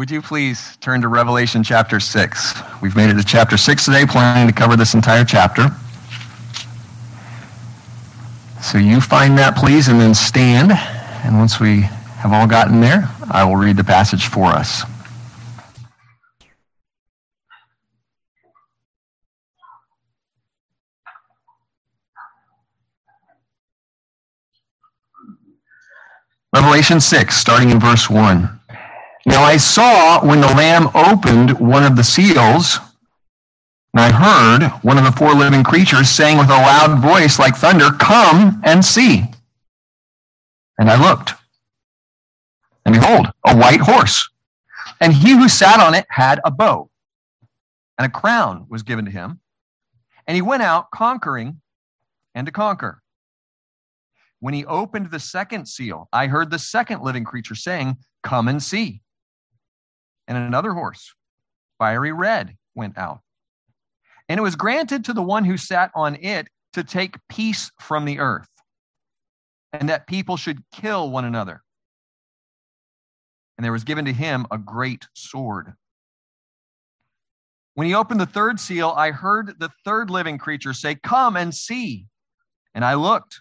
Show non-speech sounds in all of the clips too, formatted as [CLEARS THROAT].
Would you please turn to Revelation chapter 6? We've made it to chapter 6 today, planning to cover this entire chapter. So you find that, please, and then stand. And once we have all gotten there, I will read the passage for us. Revelation 6, starting in verse 1. Now I saw when the Lamb opened one of the seals, and I heard one of the four living creatures saying with a loud voice like thunder, Come and see. And I looked, and behold, a white horse. And he who sat on it had a bow, and a crown was given to him. And he went out conquering and to conquer. When he opened the second seal, I heard the second living creature saying, Come and see and another horse, fiery red, went out. And it was granted to the one who sat on it to take peace from the earth, and that people should kill one another. And there was given to him a great sword. When he opened the third seal, I heard the third living creature say, Come and see. And I looked,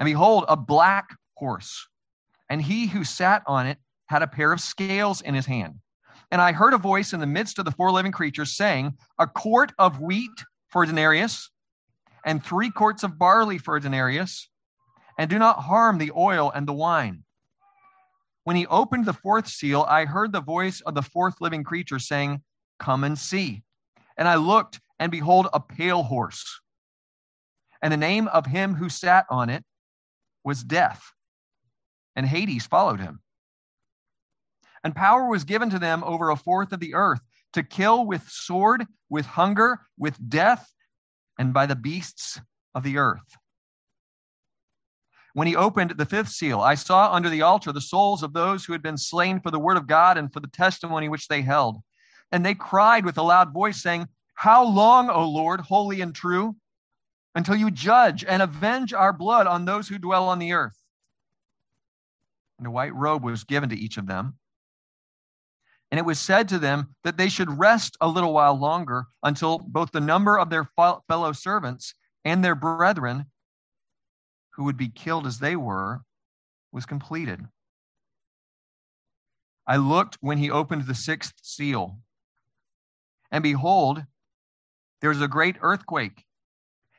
and behold, a black horse. And he who sat on it had a pair of scales in his hand. And I heard a voice in the midst of the four living creatures saying, A quart of wheat for a denarius, and three quarts of barley for a denarius, and do not harm the oil and the wine. When he opened the fourth seal, I heard the voice of the fourth living creature saying, Come and see. And I looked, and behold, a pale horse. And the name of him who sat on it was Death, and Hades followed him and power was given to them over a fourth of the earth to kill with sword, with hunger, with death, and by the beasts of the earth. When he opened the fifth seal, I saw under the altar the souls of those who had been slain for the word of God and for the testimony which they held. And they cried with a loud voice, saying, How long, O Lord, holy and true, until you judge and avenge our blood on those who dwell on the earth? And a white robe was given to each of them and it was said to them that they should rest a little while longer until both the number of their fellow servants and their brethren, who would be killed as they were, was completed. I looked when he opened the sixth seal, and behold, there was a great earthquake,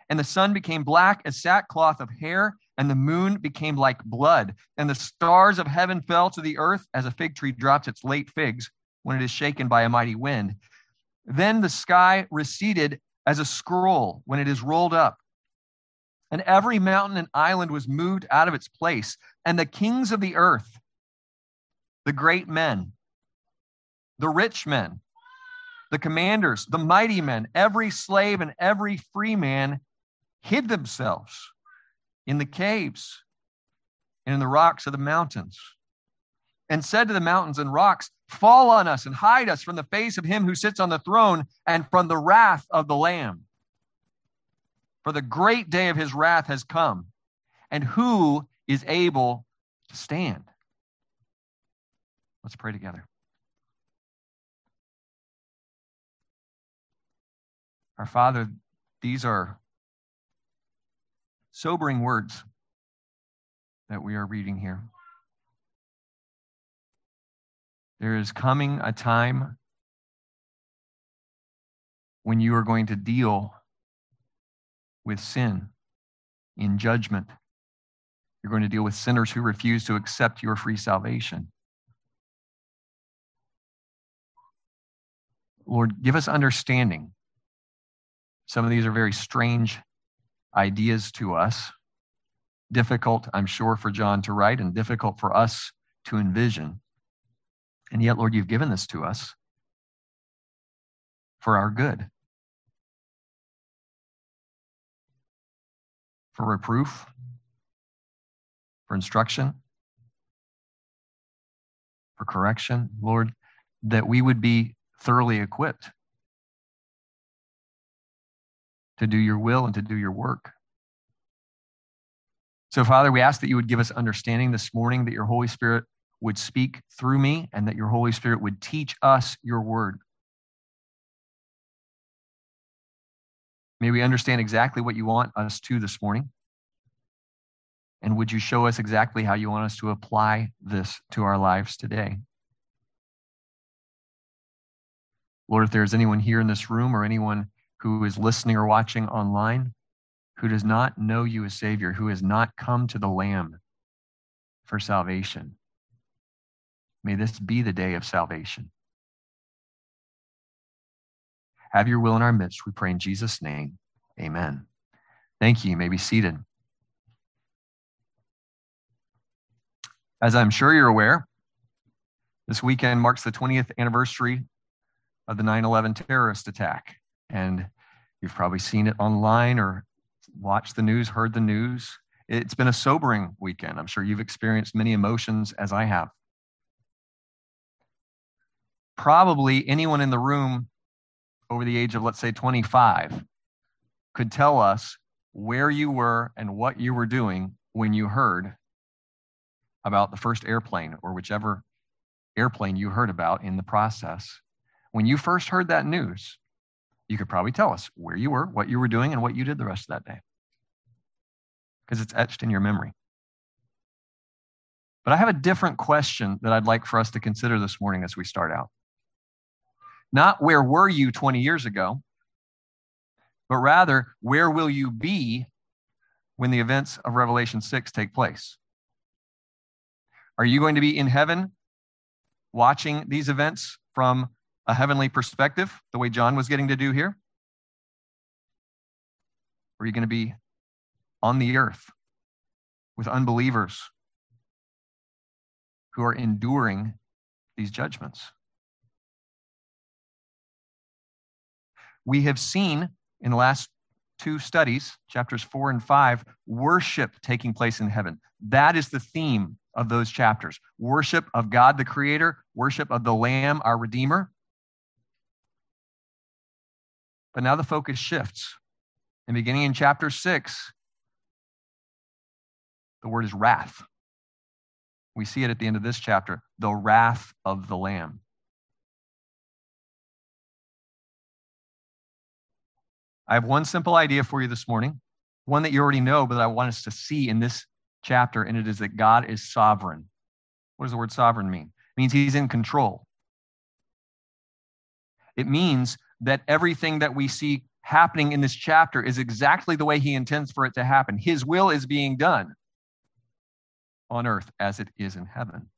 and the sun became black as sackcloth of hair, and the moon became like blood, and the stars of heaven fell to the earth as a fig tree drops its late figs when it is shaken by a mighty wind. Then the sky receded as a scroll when it is rolled up. And every mountain and island was moved out of its place. And the kings of the earth, the great men, the rich men, the commanders, the mighty men, every slave and every free man hid themselves in the caves and in the rocks of the mountains and said to the mountains and rocks, Fall on us and hide us from the face of him who sits on the throne and from the wrath of the Lamb. For the great day of his wrath has come, and who is able to stand? Let's pray together. Our Father, these are sobering words that we are reading here. There is coming a time when you are going to deal with sin in judgment. You're going to deal with sinners who refuse to accept your free salvation. Lord, give us understanding. Some of these are very strange ideas to us, difficult, I'm sure, for John to write, and difficult for us to envision. And yet, Lord, you've given this to us for our good, for reproof, for instruction, for correction, Lord, that we would be thoroughly equipped to do your will and to do your work. So, Father, we ask that you would give us understanding this morning, that your Holy Spirit would speak through me and that your Holy Spirit would teach us your word. May we understand exactly what you want us to this morning. And would you show us exactly how you want us to apply this to our lives today? Lord, if there's anyone here in this room or anyone who is listening or watching online who does not know you as Savior, who has not come to the Lamb for salvation, may this be the day of salvation. Have your will in our midst, we pray in Jesus' name. Amen. Thank you. You may be seated. As I'm sure you're aware, this weekend marks the 20th anniversary of the 9 11 terrorist attack. And you've probably seen it online or watched the news, heard the news. It's been a sobering weekend. I'm sure you've experienced many emotions as I have. Probably anyone in the room over the age of, let's say, 25 could tell us where you were and what you were doing when you heard about the first airplane or whichever airplane you heard about in the process. When you first heard that news, you could probably tell us where you were, what you were doing, and what you did the rest of that day. Because it's etched in your memory. But I have a different question that I'd like for us to consider this morning as we start out. Not where were you 20 years ago, but rather where will you be when the events of Revelation 6 take place? Are you going to be in heaven watching these events from a heavenly perspective, the way John was getting to do here? Or are you going to be on the earth with unbelievers who are enduring these judgments? We have seen in the last two studies, chapters four and five, worship taking place in heaven. That is the theme of those chapters worship of God the Creator, worship of the Lamb, our Redeemer, but now the focus shifts. And beginning in chapter 6, the word is wrath. We see it at the end of this chapter the wrath of the Lamb. I have one simple idea for you this morning, one that you already know, but I want us to see in this chapter, and it is that God is sovereign. What does the word sovereign mean? It means he's in control. It means that everything that we see happening in this chapter is exactly the way he intends for it to happen. His will is being done on earth as it is in heaven.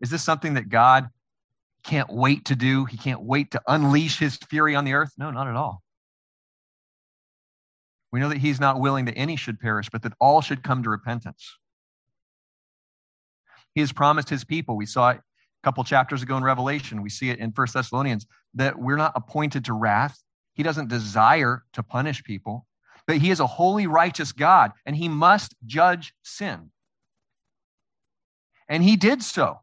Is this something that God can't wait to do? He can't wait to unleash his fury on the earth? No, not at all. We know that he's not willing that any should perish, but that all should come to repentance. He has promised his people, we saw it a couple chapters ago in Revelation, we see it in First Thessalonians, that we're not appointed to wrath. He doesn't desire to punish people, but he is a holy, righteous God, and he must judge sin. And he did so.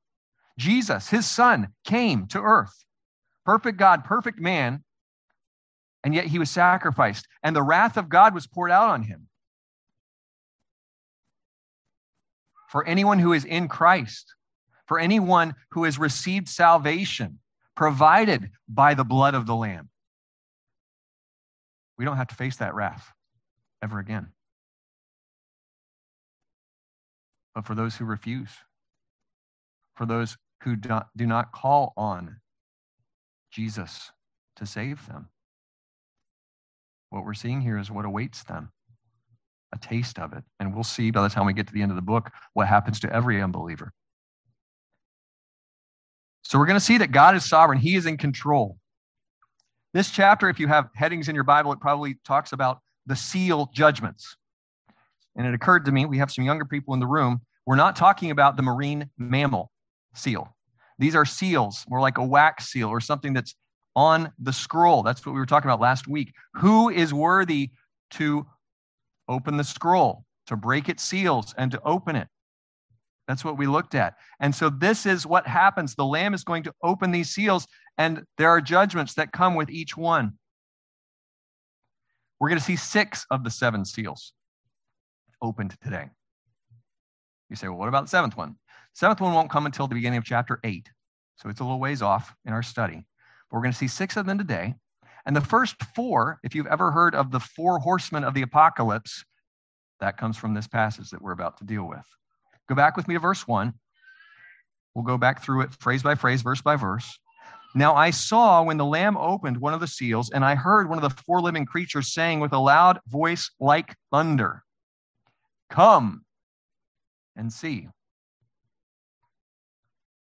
Jesus, his son, came to earth, perfect God, perfect man, and yet he was sacrificed, and the wrath of God was poured out on him. For anyone who is in Christ, for anyone who has received salvation provided by the blood of the Lamb. We don't have to face that wrath ever again. But for those who refuse, for those who do not call on Jesus to save them, what we're seeing here is what awaits them a taste of it. And we'll see by the time we get to the end of the book what happens to every unbeliever. So we're going to see that God is sovereign, He is in control. This chapter, if you have headings in your Bible, it probably talks about the seal judgments. And it occurred to me, we have some younger people in the room, we're not talking about the marine mammal seal. These are seals, more like a wax seal or something that's on the scroll. That's what we were talking about last week. Who is worthy to open the scroll, to break its seals, and to open it? That's what we looked at. And so this is what happens. The Lamb is going to open these seals, and there are judgments that come with each one. We're going to see six of the seven seals opened today. You say, well, what about the seventh one? Seventh one won't come until the beginning of chapter eight. So it's a little ways off in our study. But we're going to see six of them today. And the first four, if you've ever heard of the four horsemen of the apocalypse, that comes from this passage that we're about to deal with. Go back with me to verse one. We'll go back through it phrase by phrase, verse by verse. Now I saw when the Lamb opened one of the seals, and I heard one of the four living creatures saying with a loud voice like thunder, Come and see.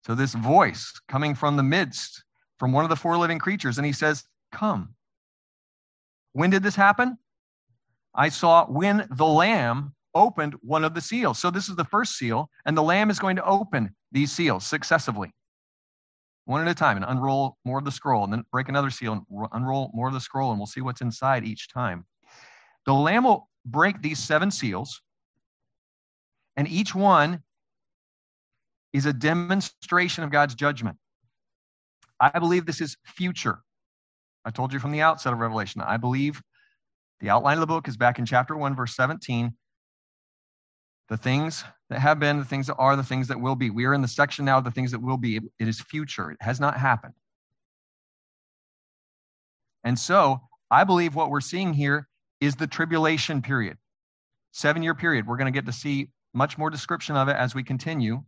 So, this voice coming from the midst, from one of the four living creatures, and he says, Come. When did this happen? I saw when the Lamb opened one of the seals. So, this is the first seal, and the Lamb is going to open these seals successively, one at a time, and unroll more of the scroll, and then break another seal and unroll more of the scroll, and we'll see what's inside each time. The Lamb will break these seven seals, and each one is a demonstration of God's judgment. I believe this is future. I told you from the outset of Revelation, I believe the outline of the book is back in chapter 1, verse 17. The things that have been, the things that are, the things that will be. We are in the section now of the things that will be. It is future, it has not happened. And so I believe what we're seeing here is the tribulation period, seven year period. We're going to get to see much more description of it as we continue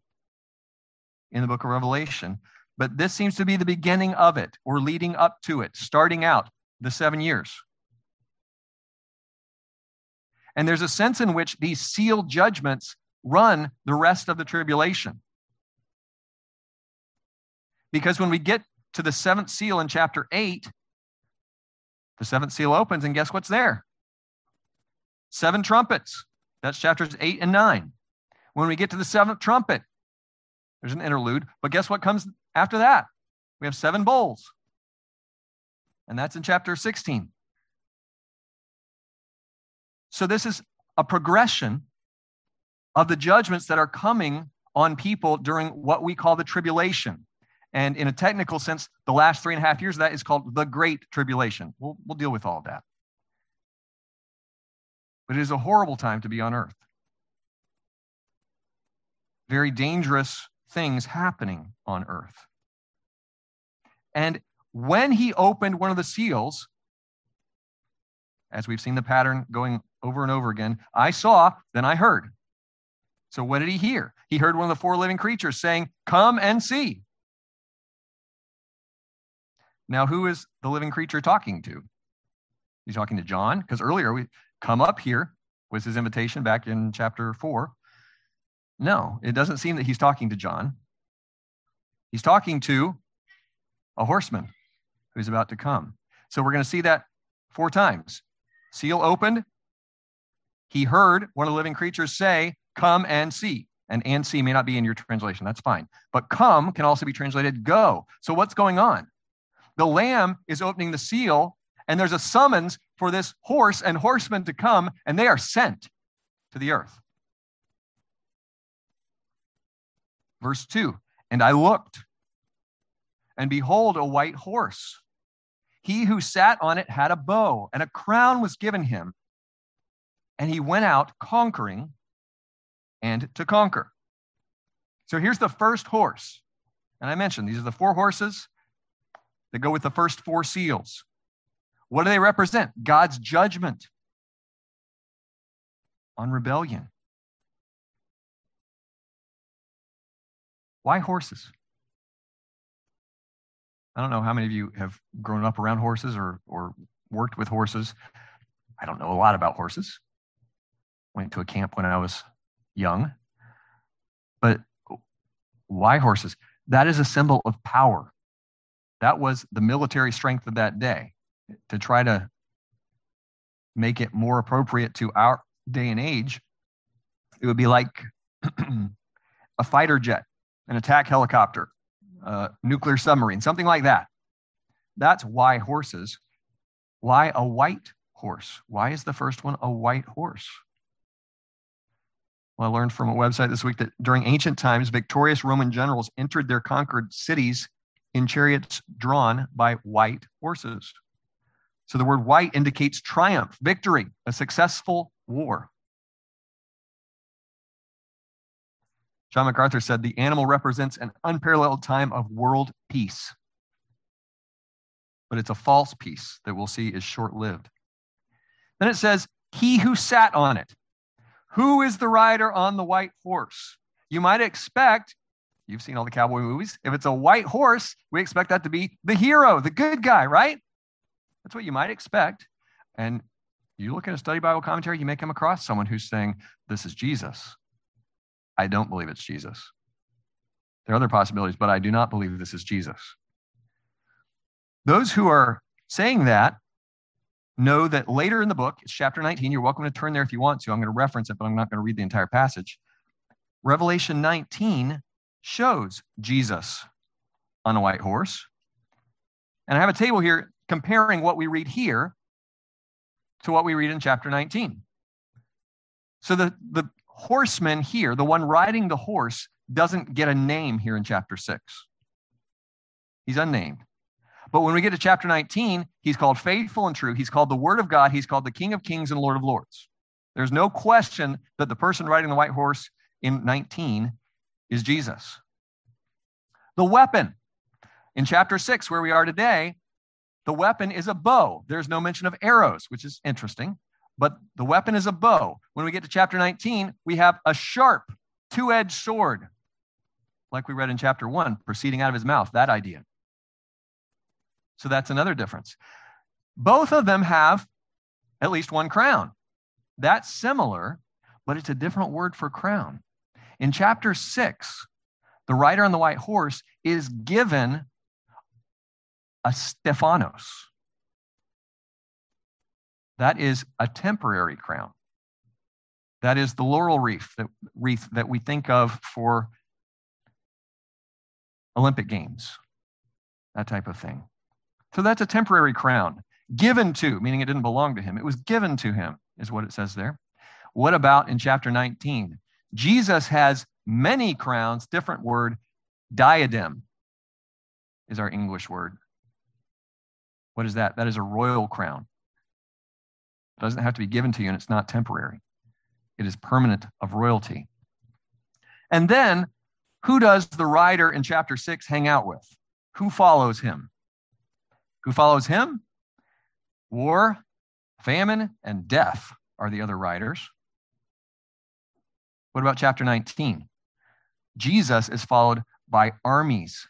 in the book of Revelation. But this seems to be the beginning of it or leading up to it, starting out the seven years. And there's a sense in which these sealed judgments run the rest of the tribulation. Because when we get to the seventh seal in chapter 8, the seventh seal opens, and guess what's there? Seven trumpets. That's chapters 8 and 9. When we get to the seventh trumpet, there's an interlude. But guess what comes after that? We have seven bowls. And that's in chapter 16. So this is a progression of the judgments that are coming on people during what we call the tribulation. And in a technical sense, the last three and a half years of that is called the Great Tribulation. We'll, we'll deal with all that. But it is a horrible time to be on earth. Very dangerous things happening on earth. And when he opened one of the seals, as we've seen the pattern going over and over again, I saw, then I heard. So what did he hear? He heard one of the four living creatures saying, Come and see. Now, who is the living creature talking to? He's talking to John, because earlier we come up here was his invitation back in chapter four. No, it doesn't seem that he's talking to John. He's talking to a horseman who's about to come. So we're going to see that four times. Seal opened. He heard one of the living creatures say, Come and see. And and see may not be in your translation. That's fine. But come can also be translated go. So what's going on? The lamb is opening the seal, and there's a summons for this horse and horseman to come, and they are sent to the earth. Verse 2 And I looked, and behold, a white horse. He who sat on it had a bow, and a crown was given him. And he went out conquering and to conquer. So here's the first horse. And I mentioned these are the four horses that go with the first four seals. What do they represent? God's judgment on rebellion. Why horses? I don't know how many of you have grown up around horses or, or worked with horses. I don't know a lot about horses. Went to a camp when I was young. But why horses? That is a symbol of power. That was the military strength of that day to try to make it more appropriate to our day and age. It would be like [CLEARS THROAT] a fighter jet an attack helicopter, a nuclear submarine, something like that. That's why horses. Why a white horse? Why is the first one a white horse? Well, I learned from a website this week that during ancient times, victorious Roman generals entered their conquered cities in chariots drawn by white horses. So the word white indicates triumph, victory, a successful war. John MacArthur said the animal represents an unparalleled time of world peace. But it's a false peace that we'll see is short lived. Then it says, He who sat on it. Who is the rider on the white horse? You might expect, you've seen all the cowboy movies, if it's a white horse, we expect that to be the hero, the good guy, right? That's what you might expect. And you look at a study Bible commentary, you may come across someone who's saying, This is Jesus. I don't believe it's Jesus. There are other possibilities, but I do not believe this is Jesus. Those who are saying that know that later in the book, it's chapter 19. You're welcome to turn there if you want to. I'm going to reference it, but I'm not going to read the entire passage. Revelation 19 shows Jesus on a white horse. And I have a table here comparing what we read here to what we read in chapter 19. So the, the horseman here, the one riding the horse, doesn't get a name here in chapter 6. He's unnamed. But when we get to chapter 19, he's called faithful and true. He's called the Word of God. He's called the King of Kings and Lord of Lords. There's no question that the person riding the white horse in 19 is Jesus. The weapon in chapter 6, where we are today, the weapon is a bow. There's no mention of arrows, which is interesting, but the weapon is a bow. When we get to chapter 19, we have a sharp, two edged sword, like we read in chapter 1, proceeding out of his mouth, that idea. So that's another difference. Both of them have at least one crown. That's similar, but it's a different word for crown. In chapter 6, the rider on the white horse is given a Stephanos. That is a temporary crown. That is the laurel wreath that, wreath that we think of for Olympic Games, that type of thing. So that's a temporary crown given to, meaning it didn't belong to him. It was given to him, is what it says there. What about in chapter 19? Jesus has many crowns, different word, diadem is our English word. What is that? That is a royal crown. It doesn't have to be given to you, and it's not temporary. It is permanent of royalty. And then, who does the rider in chapter 6 hang out with? Who follows him? Who follows him? War, famine, and death are the other riders. What about chapter 19? Jesus is followed by armies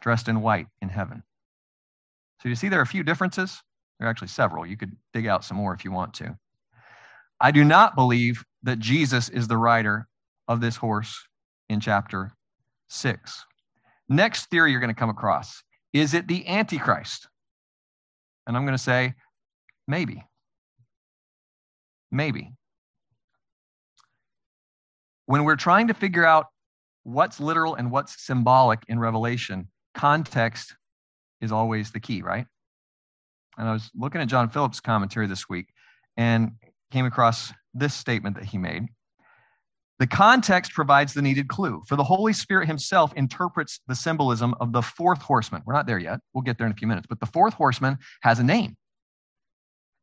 dressed in white in heaven. So you see there are a few differences. There are actually several. You could dig out some more if you want to. I do not believe that Jesus is the rider of this horse in chapter 6. Next theory you're going to come across is it the Antichrist? And I'm going to say, maybe. Maybe. When we're trying to figure out what's literal and what's symbolic in Revelation, context is always the key, right? And I was looking at John Phillips' commentary this week and came across this statement that he made. The context provides the needed clue, for the Holy Spirit himself interprets the symbolism of the fourth horseman. We're not there yet. We'll get there in a few minutes. But the fourth horseman has a name.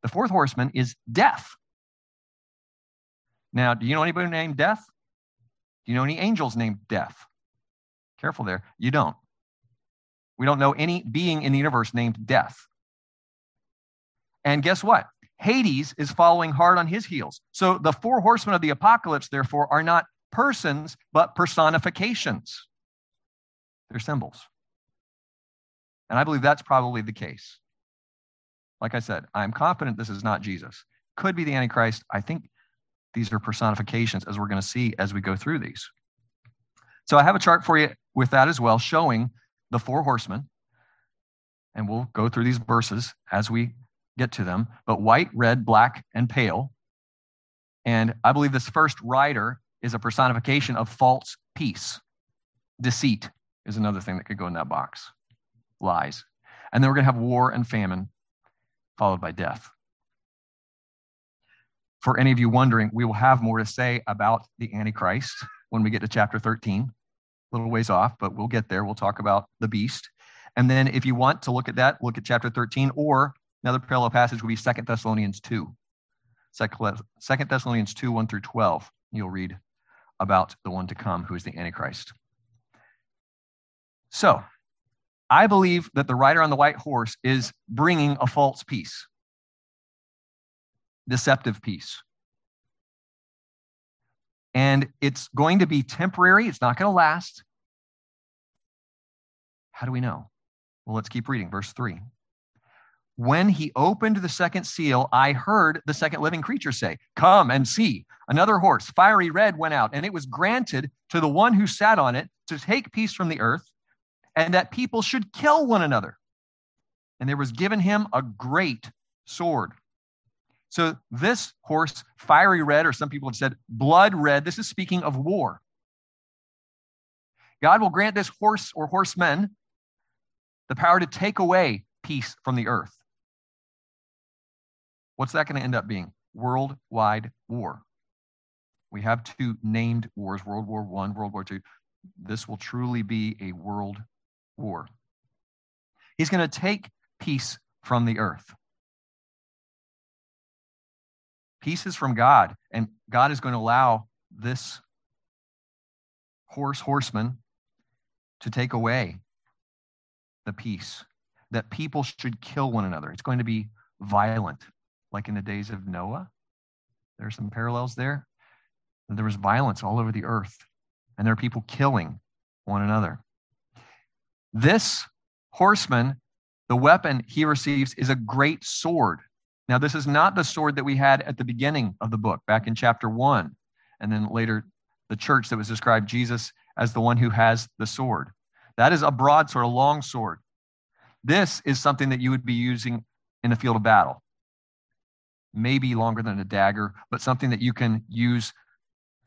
The fourth horseman is death. Now, do you know anybody named Death? Do you know any angels named Death? Careful there. You don't. We don't know any being in the universe named Death. And guess what? Hades is following hard on his heels. So the four horsemen of the apocalypse, therefore, are not persons, but personifications. They're symbols. And I believe that's probably the case. Like I said, I'm confident this is not Jesus. Could be the Antichrist. I think these are personifications, as we're going to see as we go through these. So I have a chart for you with that as well, showing the four horsemen. And we'll go through these verses as we get to them, but white, red, black, and pale. And I believe this first rider is a personification of false peace. Deceit is another thing that could go in that box. Lies. And then we're going to have war and famine, followed by death. For any of you wondering, we will have more to say about the Antichrist when we get to chapter 13. A little ways off, but we'll get there. We'll talk about the beast. And then if you want to look at that, look at chapter 13 or Another parallel passage would be Second Thessalonians 2. Second Thessalonians 2, 1 through 12. You'll read about the one to come, who is the Antichrist. So, I believe that the rider on the white horse is bringing a false peace, deceptive peace. And it's going to be temporary, it's not going to last. How do we know? Well, let's keep reading. Verse 3. When he opened the second seal, I heard the second living creature say, Come and see. Another horse, fiery red, went out, and it was granted to the one who sat on it to take peace from the earth, and that people should kill one another. And there was given him a great sword. So, this horse, fiery red, or some people have said blood red, this is speaking of war. God will grant this horse or horsemen the power to take away peace from the earth. What's that going to end up being? Worldwide war. We have two named wars World War I, World War II. This will truly be a world war. He's going to take peace from the earth. Peace is from God, and God is going to allow this horse, horseman, to take away the peace, that people should kill one another. It's going to be violent, like in the days of Noah. There are some parallels there. There was violence all over the earth, and there are people killing one another. This horseman, the weapon he receives is a great sword. Now, this is not the sword that we had at the beginning of the book, back in chapter one, and then later the church that was described Jesus as the one who has the sword. That is a broadsword, a long sword. This is something that you would be using in the field of battle. Maybe longer than a dagger, but something that you can use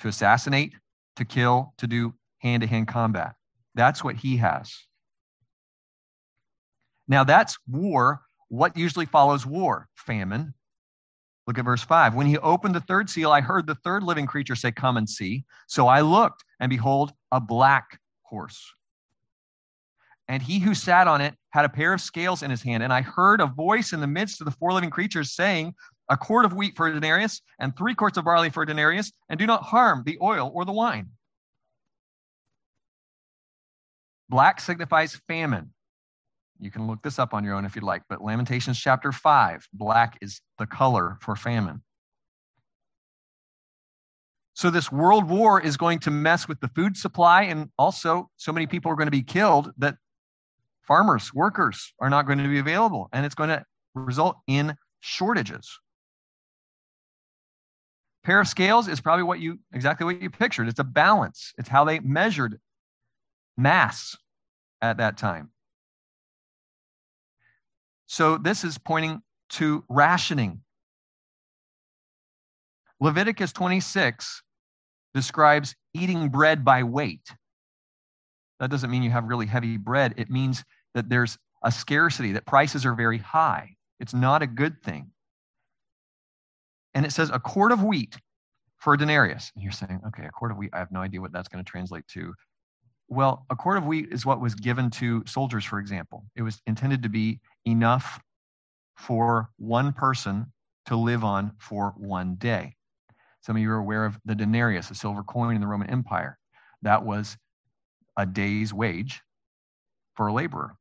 to assassinate, to kill, to do hand to hand combat. That's what he has. Now, that's war. What usually follows war? Famine. Look at verse 5. When he opened the third seal, I heard the third living creature say, Come and see. So I looked, and behold, a black horse and he who sat on it had a pair of scales in his hand. And I heard a voice in the midst of the four living creatures saying, A quart of wheat for a denarius, and three quarts of barley for a denarius, and do not harm the oil or the wine. Black signifies famine. You can look this up on your own if you'd like, but Lamentations chapter 5, black is the color for famine. So, this world war is going to mess with the food supply, and also, so many people are going to be killed that farmers, workers are not going to be available, and it's going to result in shortages. Pair of scales is probably what you exactly what you pictured. It's a balance. It's how they measured mass at that time. So this is pointing to rationing. Leviticus 26 describes eating bread by weight. That doesn't mean you have really heavy bread. It means that there's a scarcity, that prices are very high. It's not a good thing. And it says a quart of wheat for a denarius. And you're saying, okay, a quart of wheat, I have no idea what that's going to translate to. Well, a quart of wheat is what was given to soldiers, for example. It was intended to be enough for one person to live on for one day. Some of you are aware of the denarius, a silver coin in the Roman Empire. That was a day's wage for a laborer.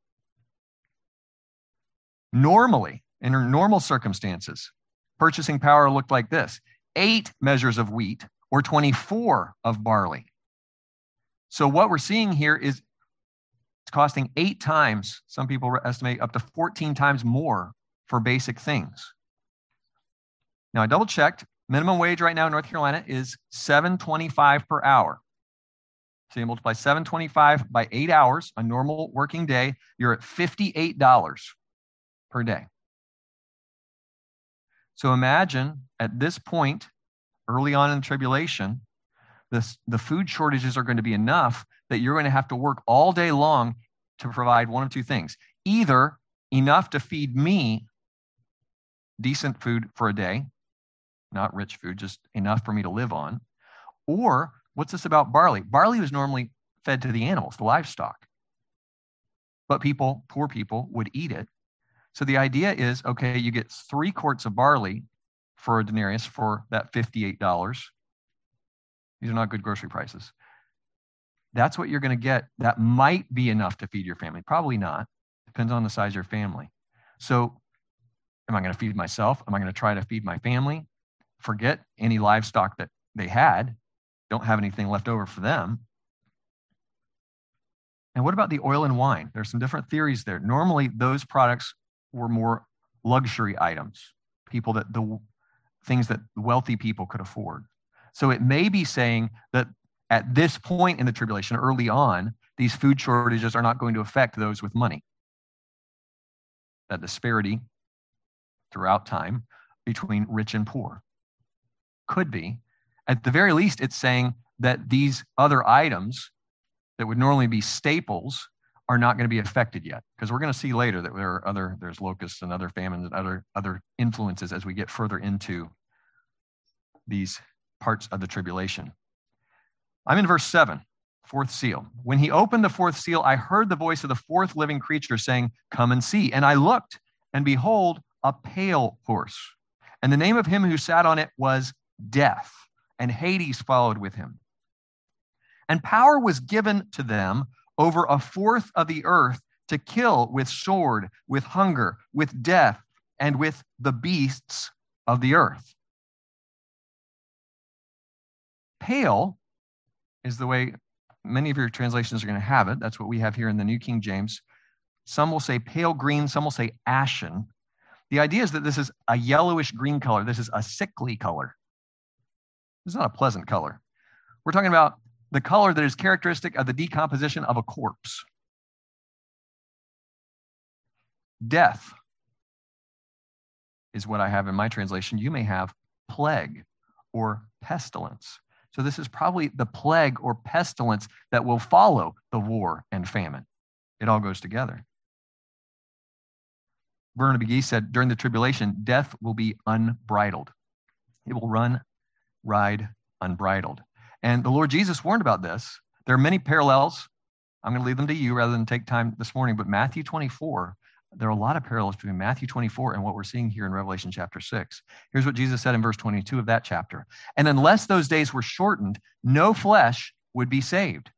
Normally, in normal circumstances, purchasing power looked like this eight measures of wheat or 24 of barley. So, what we're seeing here is it's costing eight times, some people estimate up to 14 times more for basic things. Now, I double checked. Minimum wage right now in North Carolina is 725 per hour. So you multiply 725 by eight hours, a normal working day, you're at $58 per day. So imagine at this point, early on in the tribulation, this, the food shortages are going to be enough that you're going to have to work all day long to provide one of two things either enough to feed me decent food for a day, not rich food, just enough for me to live on, or what's this about barley? Barley was normally fed to the animals, the livestock. But people, poor people, would eat it so the idea is okay, you get three quarts of barley for a denarius for that $58. These are not good grocery prices. That's what you're going to get. That might be enough to feed your family. Probably not. Depends on the size of your family. So, am I going to feed myself? Am I going to try to feed my family? Forget any livestock that they had. Don't have anything left over for them. And what about the oil and wine? There's some different theories there. Normally, those products were more luxury items, people that the things that wealthy people could afford. So it may be saying that at this point in the tribulation, early on, these food shortages are not going to affect those with money. That disparity throughout time between rich and poor could be. At the very least, it's saying that these other items that would normally be staples are not going to be affected yet because we're going to see later that there are other there's locusts and other famines and other other influences as we get further into these parts of the tribulation. I'm in verse 7 fourth seal. When he opened the fourth seal i heard the voice of the fourth living creature saying come and see and i looked and behold a pale horse. And the name of him who sat on it was death and hades followed with him. And power was given to them over a fourth of the earth to kill with sword, with hunger, with death, and with the beasts of the earth. Pale is the way many of your translations are going to have it. That's what we have here in the New King James. Some will say pale green, some will say ashen. The idea is that this is a yellowish green color. This is a sickly color. It's not a pleasant color. We're talking about the color that is characteristic of the decomposition of a corpse. Death is what I have in my translation. You may have plague or pestilence. So, this is probably the plague or pestilence that will follow the war and famine. It all goes together. Vernon McGee said during the tribulation, death will be unbridled. It will run, ride unbridled. And the Lord Jesus warned about this. There are many parallels. I'm going to leave them to you rather than take time this morning. But Matthew 24, there are a lot of parallels between Matthew 24 and what we're seeing here in Revelation chapter 6. Here's what Jesus said in verse 22 of that chapter. And unless those days were shortened, no flesh would be saved.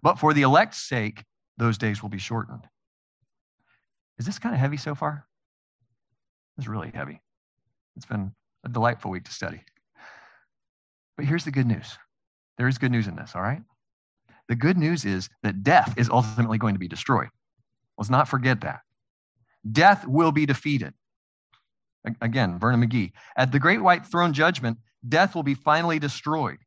But for the elect's sake, those days will be shortened. Is this kind of heavy so far? It's really heavy. It's been a delightful week to study. But here's the good news there is good news in this, all right? The good news is that death is ultimately going to be destroyed. Let's not forget that. Death will be defeated. Again, Vernon McGee. At the great white throne judgment, death will be finally destroyed.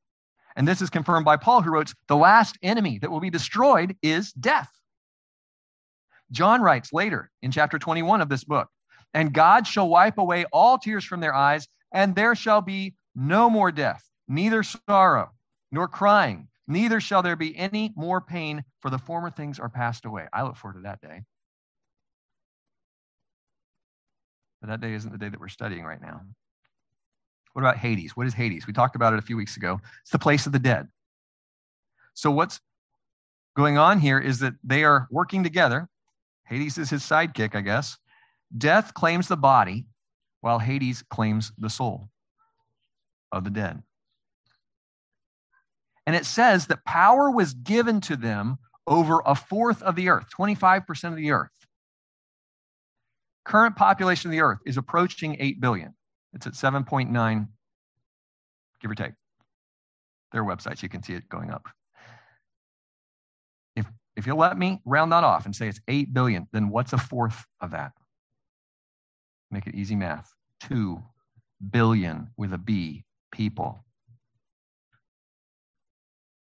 And this is confirmed by Paul, who wrote, The last enemy that will be destroyed is death. John writes later in chapter 21 of this book, And God shall wipe away all tears from their eyes, and there shall be no more death, neither sorrow, nor crying, neither shall there be any more pain, for the former things are passed away. I look forward to that day. But that day isn't the day that we're studying right now. What about Hades? What is Hades? We talked about it a few weeks ago. It's the place of the dead. So, what's going on here is that they are working together. Hades is his sidekick, I guess. Death claims the body, while Hades claims the soul of the dead. And it says that power was given to them over a fourth of the earth, 25% of the earth. Current population of the earth is approaching 8 billion. It's at 7.9, give or take. Their websites, you can see it going up. If, if you'll let me round that off and say it's 8 billion, then what's a fourth of that? Make it easy math. 2 billion with a B people.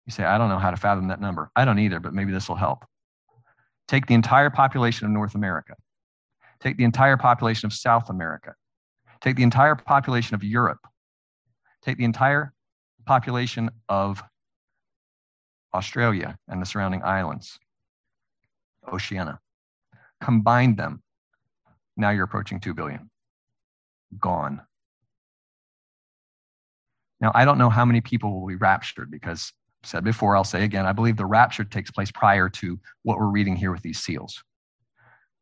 You say, I don't know how to fathom that number. I don't either, but maybe this will help. Take the entire population of North America. Take the entire population of South America. Take the entire population of Europe. Take the entire population of Australia and the surrounding islands, Oceania. Combine them. Now you're approaching 2 billion. Gone. Now, I don't know how many people will be raptured because said before, I'll say again, I believe the rapture takes place prior to what we're reading here with these seals.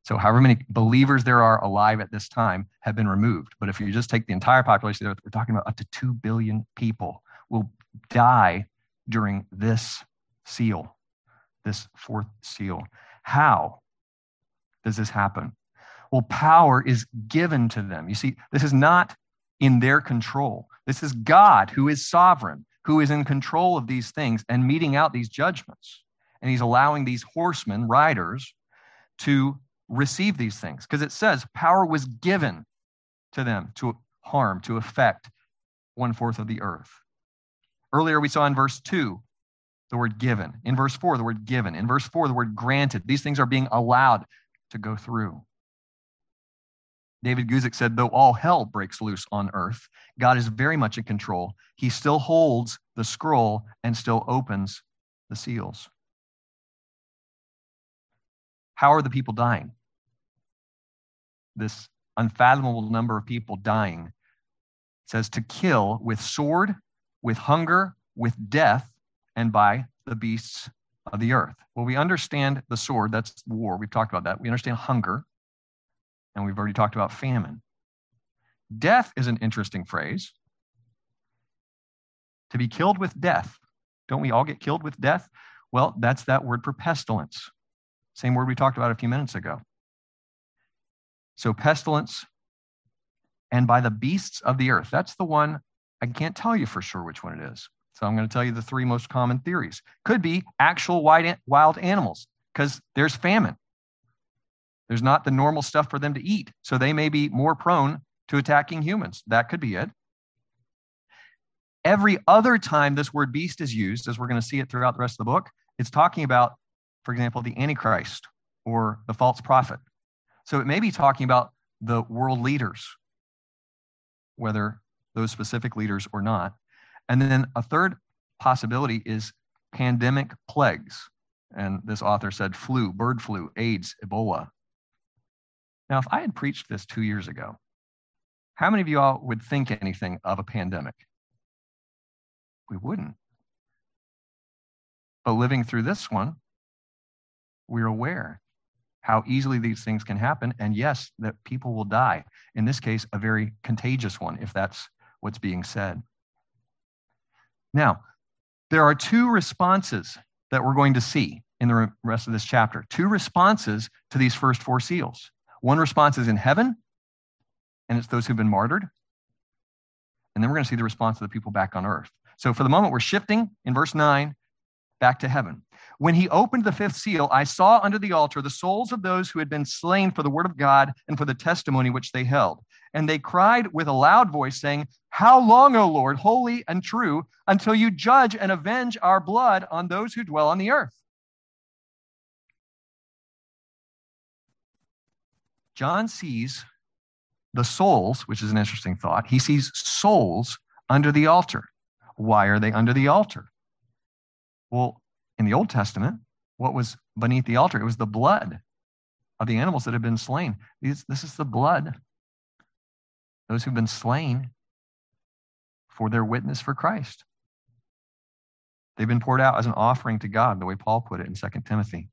So, however many believers there are alive at this time have been removed. But if you just take the entire population, we're talking about up to 2 billion people will die during this seal, this fourth seal. How does this happen? Well, power is given to them. You see, this is not in their control. This is God who is sovereign, who is in control of these things and meting out these judgments. And he's allowing these horsemen, riders, to receive these things. Because it says power was given to them to harm, to affect one fourth of the earth. Earlier, we saw in verse 2 the word given. In verse 4, the word given. In verse 4, the word granted. These things are being allowed to go through. David Guzik said, though all hell breaks loose on earth, God is very much in control. He still holds the scroll and still opens the seals. How are the people dying? This unfathomable number of people dying it says to kill with sword, with hunger, with death, and by the beasts of the earth. Well, we understand the sword, that's war. We've talked about that. We understand hunger, and we've already talked about famine. Death is an interesting phrase. To be killed with death. Don't we all get killed with death? Well, that's that word for pestilence. Same word we talked about a few minutes ago. So, pestilence and by the beasts of the earth. That's the one I can't tell you for sure which one it is. So I'm going to tell you the three most common theories. Could be actual wild animals because there's famine. There's not the normal stuff for them to eat. So they may be more prone to attacking humans. That could be it. Every other time this word beast is used, as we're going to see it throughout the rest of the book, it's talking about, for example, the Antichrist or the false prophet. So it may be talking about the world leaders, whether those specific leaders or not. And then a third possibility is pandemic plagues. And this author said flu, bird flu, AIDS, Ebola. Now, if I had preached this two years ago, how many of you all would think anything of a pandemic? We wouldn't. But living through this one, we're aware how easily these things can happen. And yes, that people will die. In this case, a very contagious one, if that's what's being said. Now, there are two responses that we're going to see in the rest of this chapter. Two responses to these first four seals. One response is in heaven, and it's those who've been martyred. And then we're going to see the response of the people back on earth. So for the moment, we're shifting in verse 9 back to heaven. When he opened the fifth seal, I saw under the altar the souls of those who had been slain for the word of God and for the testimony which they held. And they cried with a loud voice, saying, How long, O Lord, holy and true, until you judge and avenge our blood on those who dwell on the earth? John sees the souls, which is an interesting thought. He sees souls under the altar. Why are they under the altar? Well, in the Old Testament, what was beneath the altar? It was the blood of the animals that had been slain. These, this is the blood, those who've been slain for their witness for Christ. They've been poured out as an offering to God, the way Paul put it in 2 Timothy.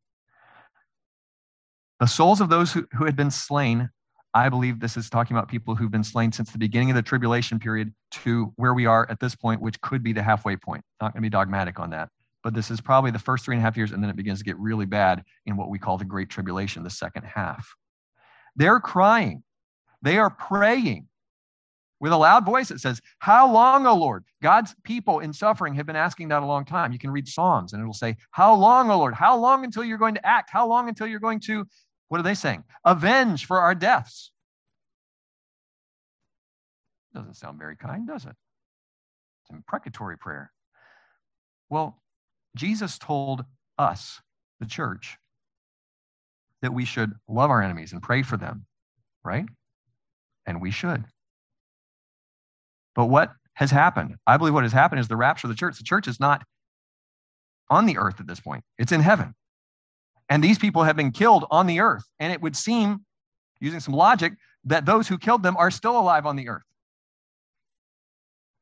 The souls of those who, who had been slain, I believe this is talking about people who've been slain since the beginning of the tribulation period to where we are at this point, which could be the halfway point. Not going to be dogmatic on that but this is probably the first three and a half years, and then it begins to get really bad in what we call the Great Tribulation, the second half. They're crying, they are praying with a loud voice. It says, How long, O Lord? God's people in suffering have been asking that a long time. You can read Psalms, and it'll say, How long, O Lord? How long until you're going to act? How long until you're going to, what are they saying? Avenge for our deaths. Doesn't sound very kind, does it? It's a imprecatory prayer. Well, Jesus told us, the church, that we should love our enemies and pray for them, right? And we should. But what has happened? I believe what has happened is the rapture of the church. The church is not on the earth at this point, it's in heaven. And these people have been killed on the earth. And it would seem, using some logic, that those who killed them are still alive on the earth.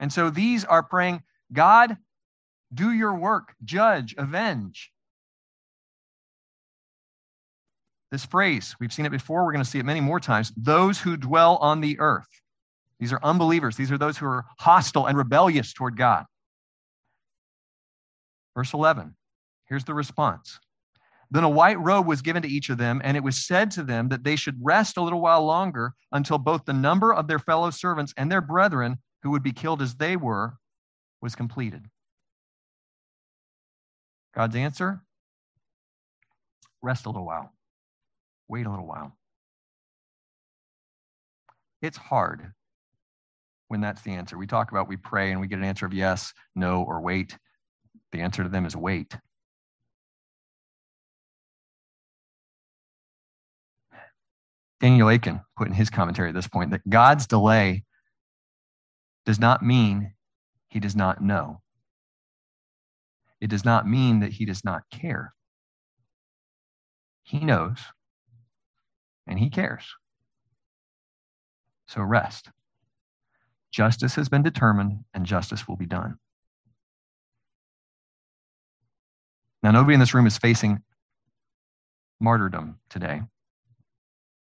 And so these are praying, God, do your work, judge, avenge. This phrase, we've seen it before, we're going to see it many more times. Those who dwell on the earth. These are unbelievers. These are those who are hostile and rebellious toward God. Verse 11. Here's the response. Then a white robe was given to each of them, and it was said to them that they should rest a little while longer until both the number of their fellow servants and their brethren, who would be killed as they were, was completed. God's answer rest a little while, wait a little while. It's hard when that's the answer. We talk about we pray and we get an answer of yes, no, or wait. The answer to them is wait. Daniel Akin put in his commentary at this point that God's delay does not mean he does not know. It does not mean that he does not care. He knows and he cares. So rest. Justice has been determined and justice will be done. Now, nobody in this room is facing martyrdom today.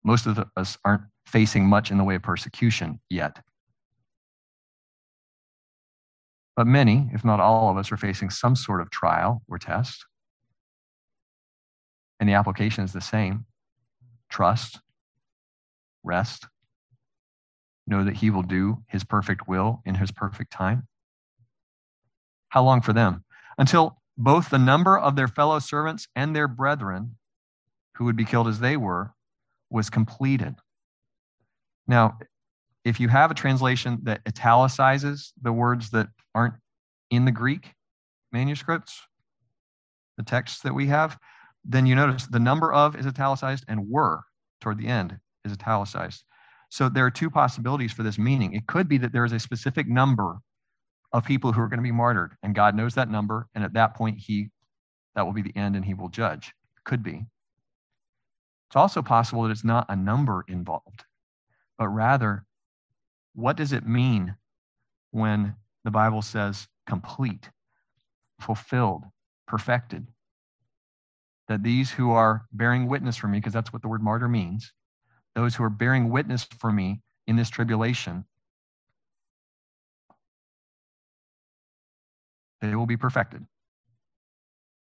Most of us aren't facing much in the way of persecution yet. But many, if not all of us, are facing some sort of trial or test. And the application is the same trust, rest, know that He will do His perfect will in His perfect time. How long for them? Until both the number of their fellow servants and their brethren, who would be killed as they were, was completed. Now, if you have a translation that italicizes the words that aren't in the Greek manuscripts, the texts that we have, then you notice the number of is italicized and were toward the end is italicized. So there are two possibilities for this meaning. It could be that there is a specific number of people who are going to be martyred, and God knows that number, and at that point, He that will be the end, and He will judge. Could be. It's also possible that it's not a number involved, but rather, what does it mean when the Bible says complete, fulfilled, perfected? That these who are bearing witness for me, because that's what the word martyr means, those who are bearing witness for me in this tribulation, they will be perfected.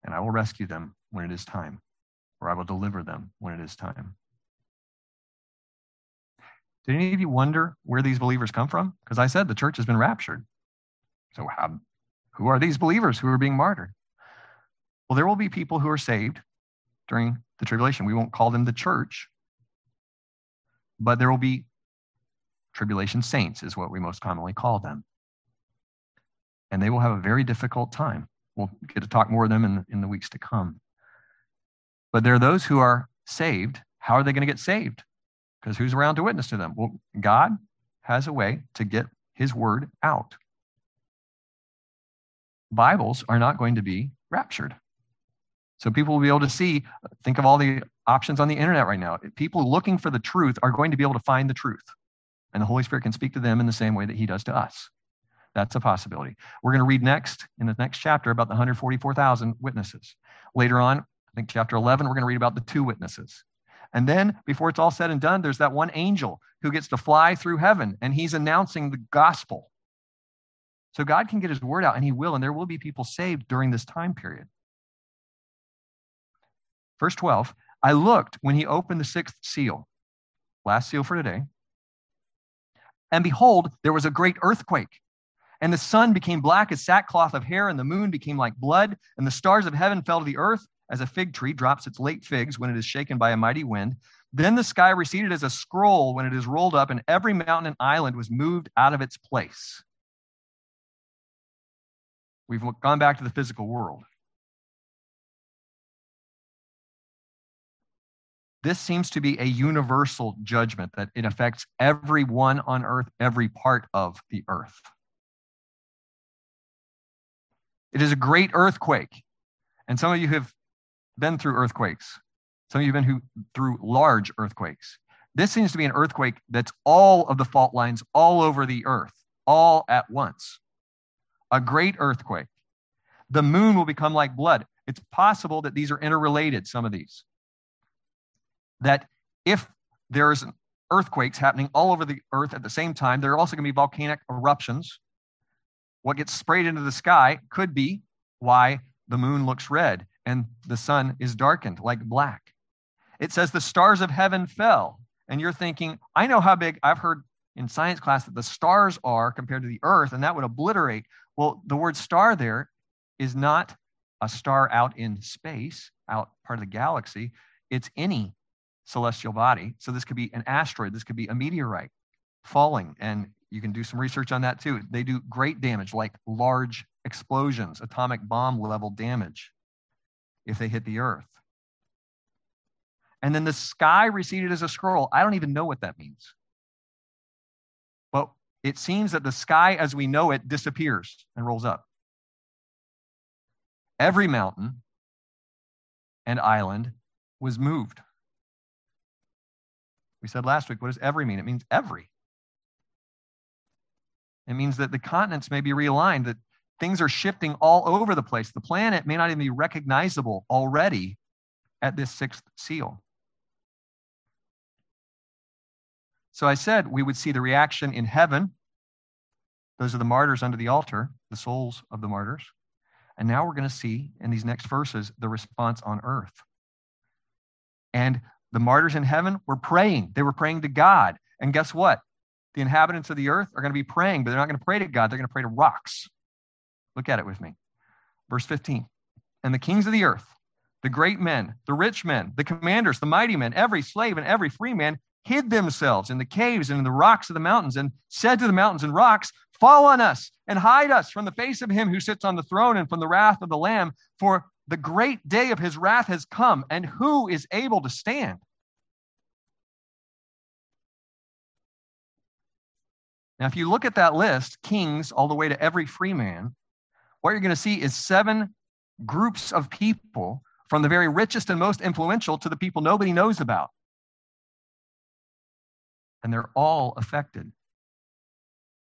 And I will rescue them when it is time or I will deliver them when it is time. Did any of you wonder where these believers come from? Because I said the church has been raptured. So, how, who are these believers who are being martyred? Well, there will be people who are saved during the tribulation. We won't call them the church, but there will be tribulation saints, is what we most commonly call them. And they will have a very difficult time. We'll get to talk more of them in, in the weeks to come. But there are those who are saved. How are they going to get saved? Because who's around to witness to them? Well, God has a way to get his word out. Bibles are not going to be raptured. So people will be able to see, think of all the options on the internet right now. People looking for the truth are going to be able to find the truth. And the Holy Spirit can speak to them in the same way that he does to us. That's a possibility. We're going to read next in the next chapter about the 144,000 witnesses. Later on, think chapter 11, we're going to read about the two witnesses. And then, before it's all said and done, there's that one angel who gets to fly through heaven and he's announcing the gospel. So God can get his word out and he will, and there will be people saved during this time period. Verse 12 I looked when he opened the sixth seal, last seal for today, and behold, there was a great earthquake. And the sun became black as sackcloth of hair, and the moon became like blood, and the stars of heaven fell to the earth, as a fig tree drops its late figs when it is shaken by a mighty wind. Then the sky receded as a scroll when it is rolled up, and every mountain and island was moved out of its place. We've gone back to the physical world. This seems to be a universal judgment that it affects everyone on earth, every part of the earth. It is a great earthquake. And some of you have been through earthquakes. Some of you have been through large earthquakes. This seems to be an earthquake that's all of the fault lines all over the earth, all at once. A great earthquake. The moon will become like blood. It's possible that these are interrelated, some of these. That if there's earthquakes happening all over the earth at the same time, there are also going to be volcanic eruptions. What gets sprayed into the sky could be why the moon looks red and the sun is darkened like black. It says the stars of heaven fell. And you're thinking, I know how big, I've heard in science class that the stars are compared to the earth, and that would obliterate. Well, the word star there is not a star out in space, out part of the galaxy. It's any celestial body. So this could be an asteroid, this could be a meteorite falling. And you can do some research on that too. They do great damage, like large explosions, atomic bomb level damage if they hit the earth. And then the sky receded as a scroll. I don't even know what that means. But it seems that the sky as we know it disappears and rolls up. Every mountain and island was moved. We said last week, what does every mean? It means every. It means that the continents may be realigned, that things are shifting all over the place. The planet may not even be recognizable already at this sixth seal. So I said we would see the reaction in heaven. Those are the martyrs under the altar, the souls of the martyrs. And now we're going to see in these next verses the response on earth. And the martyrs in heaven were praying. They were praying to God. And guess what? The inhabitants of the earth are going to be praying, but they're not going to pray to God. They're going to pray to rocks. Look at it with me. Verse 15. And the kings of the earth, the great men, the rich men, the commanders, the mighty men, every slave and every free man hid themselves in the caves and in the rocks of the mountains and said to the mountains and rocks, Fall on us and hide us from the face of him who sits on the throne and from the wrath of the Lamb, for the great day of his wrath has come, and who is able to stand? Now, if you look at that list, kings all the way to every free man, what you're going to see is seven groups of people from the very richest and most influential to the people nobody knows about. And they're all affected.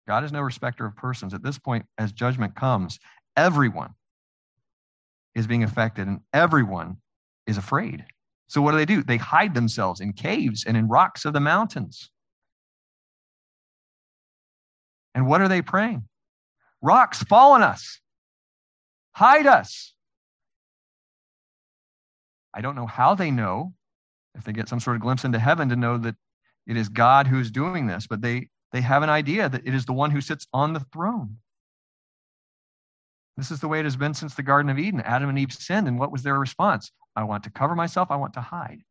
God is no respecter of persons. At this point, as judgment comes, everyone is being affected and everyone is afraid. So, what do they do? They hide themselves in caves and in rocks of the mountains. And what are they praying? Rocks fall on us, hide us. I don't know how they know, if they get some sort of glimpse into heaven to know that it is God who's doing this, but they, they have an idea that it is the one who sits on the throne. This is the way it has been since the Garden of Eden. Adam and Eve sinned, and what was their response? I want to cover myself, I want to hide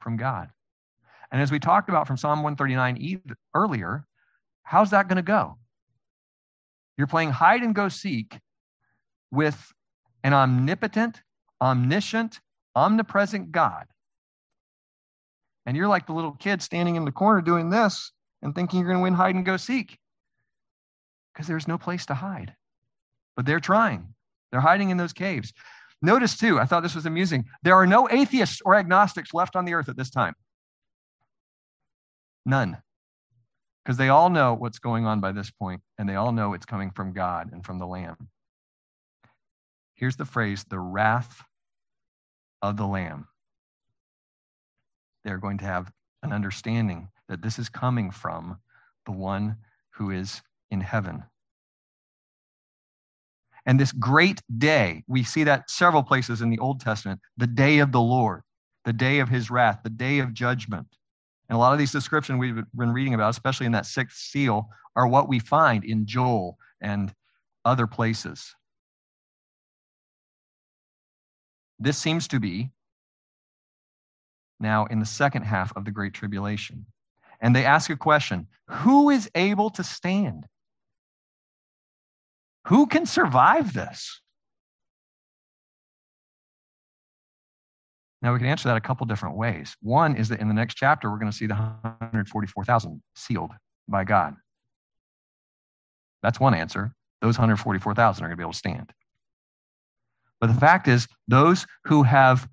from God. And as we talked about from Psalm 139 earlier, how's that going to go? You're playing hide and go seek with an omnipotent, omniscient, omnipresent God. And you're like the little kid standing in the corner doing this and thinking you're going to win hide and go seek because there's no place to hide. But they're trying, they're hiding in those caves. Notice too, I thought this was amusing. There are no atheists or agnostics left on the earth at this time. None because they all know what's going on by this point, and they all know it's coming from God and from the Lamb. Here's the phrase the wrath of the Lamb. They're going to have an understanding that this is coming from the one who is in heaven. And this great day, we see that several places in the Old Testament the day of the Lord, the day of his wrath, the day of judgment. And a lot of these descriptions we've been reading about, especially in that sixth seal, are what we find in Joel and other places. This seems to be now in the second half of the Great Tribulation. And they ask a question Who is able to stand? Who can survive this? Now, we can answer that a couple different ways. One is that in the next chapter, we're going to see the 144,000 sealed by God. That's one answer. Those 144,000 are going to be able to stand. But the fact is, those who have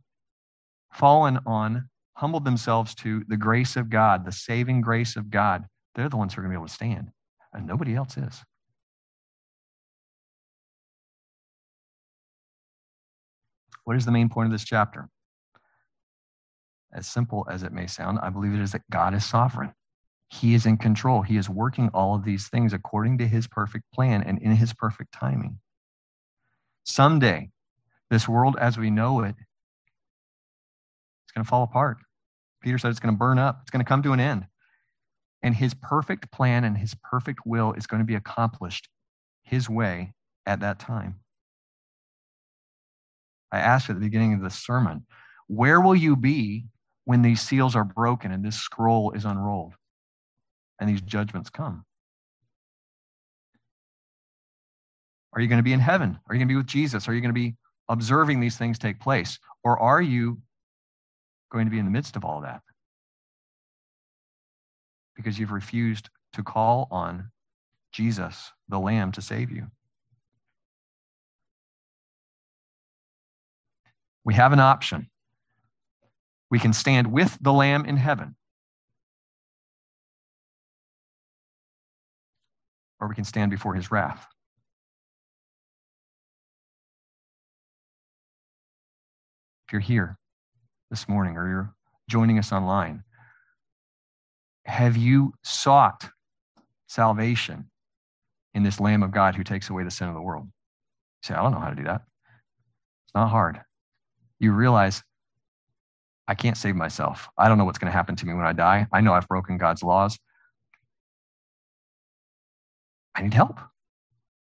fallen on, humbled themselves to the grace of God, the saving grace of God, they're the ones who are going to be able to stand, and nobody else is. What is the main point of this chapter? as simple as it may sound, I believe it is that God is sovereign. He is in control. He is working all of these things according to his perfect plan and in his perfect timing. Someday, This world as we know it, it's going to fall apart. Peter said it's going to burn up, it's going to come to an end. And his perfect plan and his perfect will is going to be accomplished his way at that time. I asked at the beginning of the sermon, where will you be when these seals are broken and this scroll is unrolled and these judgments come? Are you going to be in heaven? Are you going to be with Jesus? Are you going to be observing these things take place? Or are you going to be in the midst of all that? Because you've refused to call on Jesus, the Lamb, to save you. We have an option. We can stand with the Lamb in heaven, or we can stand before his wrath. If you're here this morning or you're joining us online, have you sought salvation in this Lamb of God who takes away the sin of the world? You say, I don't know how to do that. It's not hard. You realize I can't save myself. I don't know what's going to happen to me when I die. I know I've broken God's laws. I need help.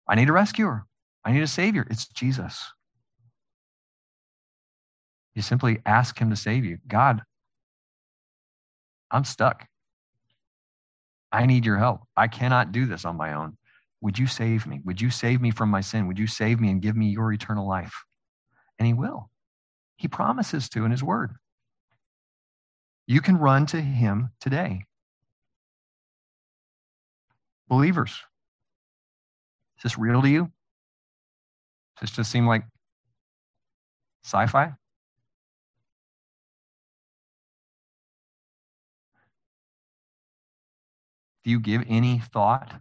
I need a rescuer. I need a savior. It's Jesus. You simply ask Him to save you. God, I'm stuck. I need your help. I cannot do this on my own. Would you save me? Would you save me from my sin? Would you save me and give me your eternal life? And He will. He promises to in His Word. You can run to Him today. Believers, is this real to you? Does this just seem like sci fi? Do you give any thought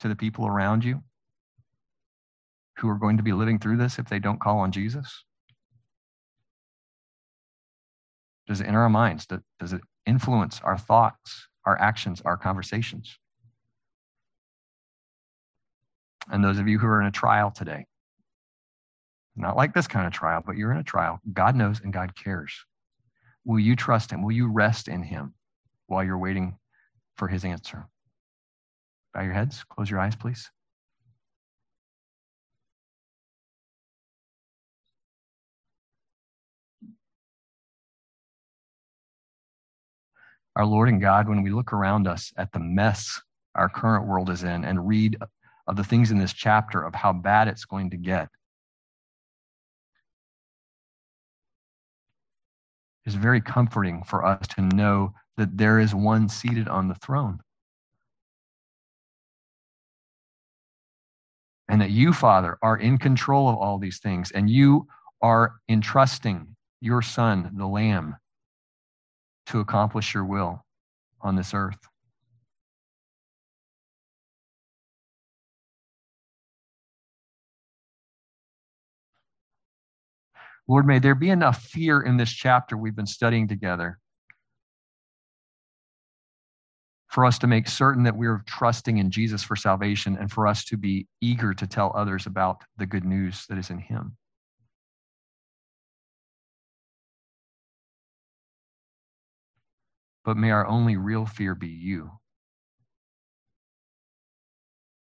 to the people around you who are going to be living through this if they don't call on Jesus? Does it enter our minds? Does it influence our thoughts, our actions, our conversations? And those of you who are in a trial today, not like this kind of trial, but you're in a trial, God knows and God cares. Will you trust Him? Will you rest in Him while you're waiting for his answer. Bow your heads, close your eyes, please. Our Lord and God, when we look around us at the mess our current world is in and read of the things in this chapter of how bad it's going to get, it's very comforting for us to know that there is one seated on the throne. And that you, Father, are in control of all these things, and you are entrusting your Son, the Lamb, to accomplish your will on this earth. Lord, may there be enough fear in this chapter we've been studying together for us to make certain that we're trusting in Jesus for salvation and for us to be eager to tell others about the good news that is in Him. But may our only real fear be you.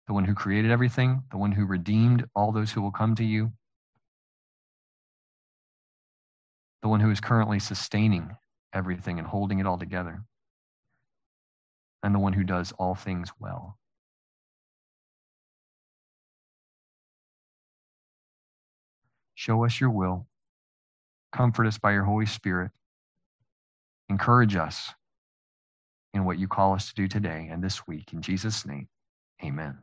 The one who created everything, the one who redeemed all those who will come to you, the one who is currently sustaining everything and holding it all together and the one who does all things well. Show us your will. Comfort us by your Holy Spirit. Encourage us in what you call us to do today and this week. In Jesus' name, amen.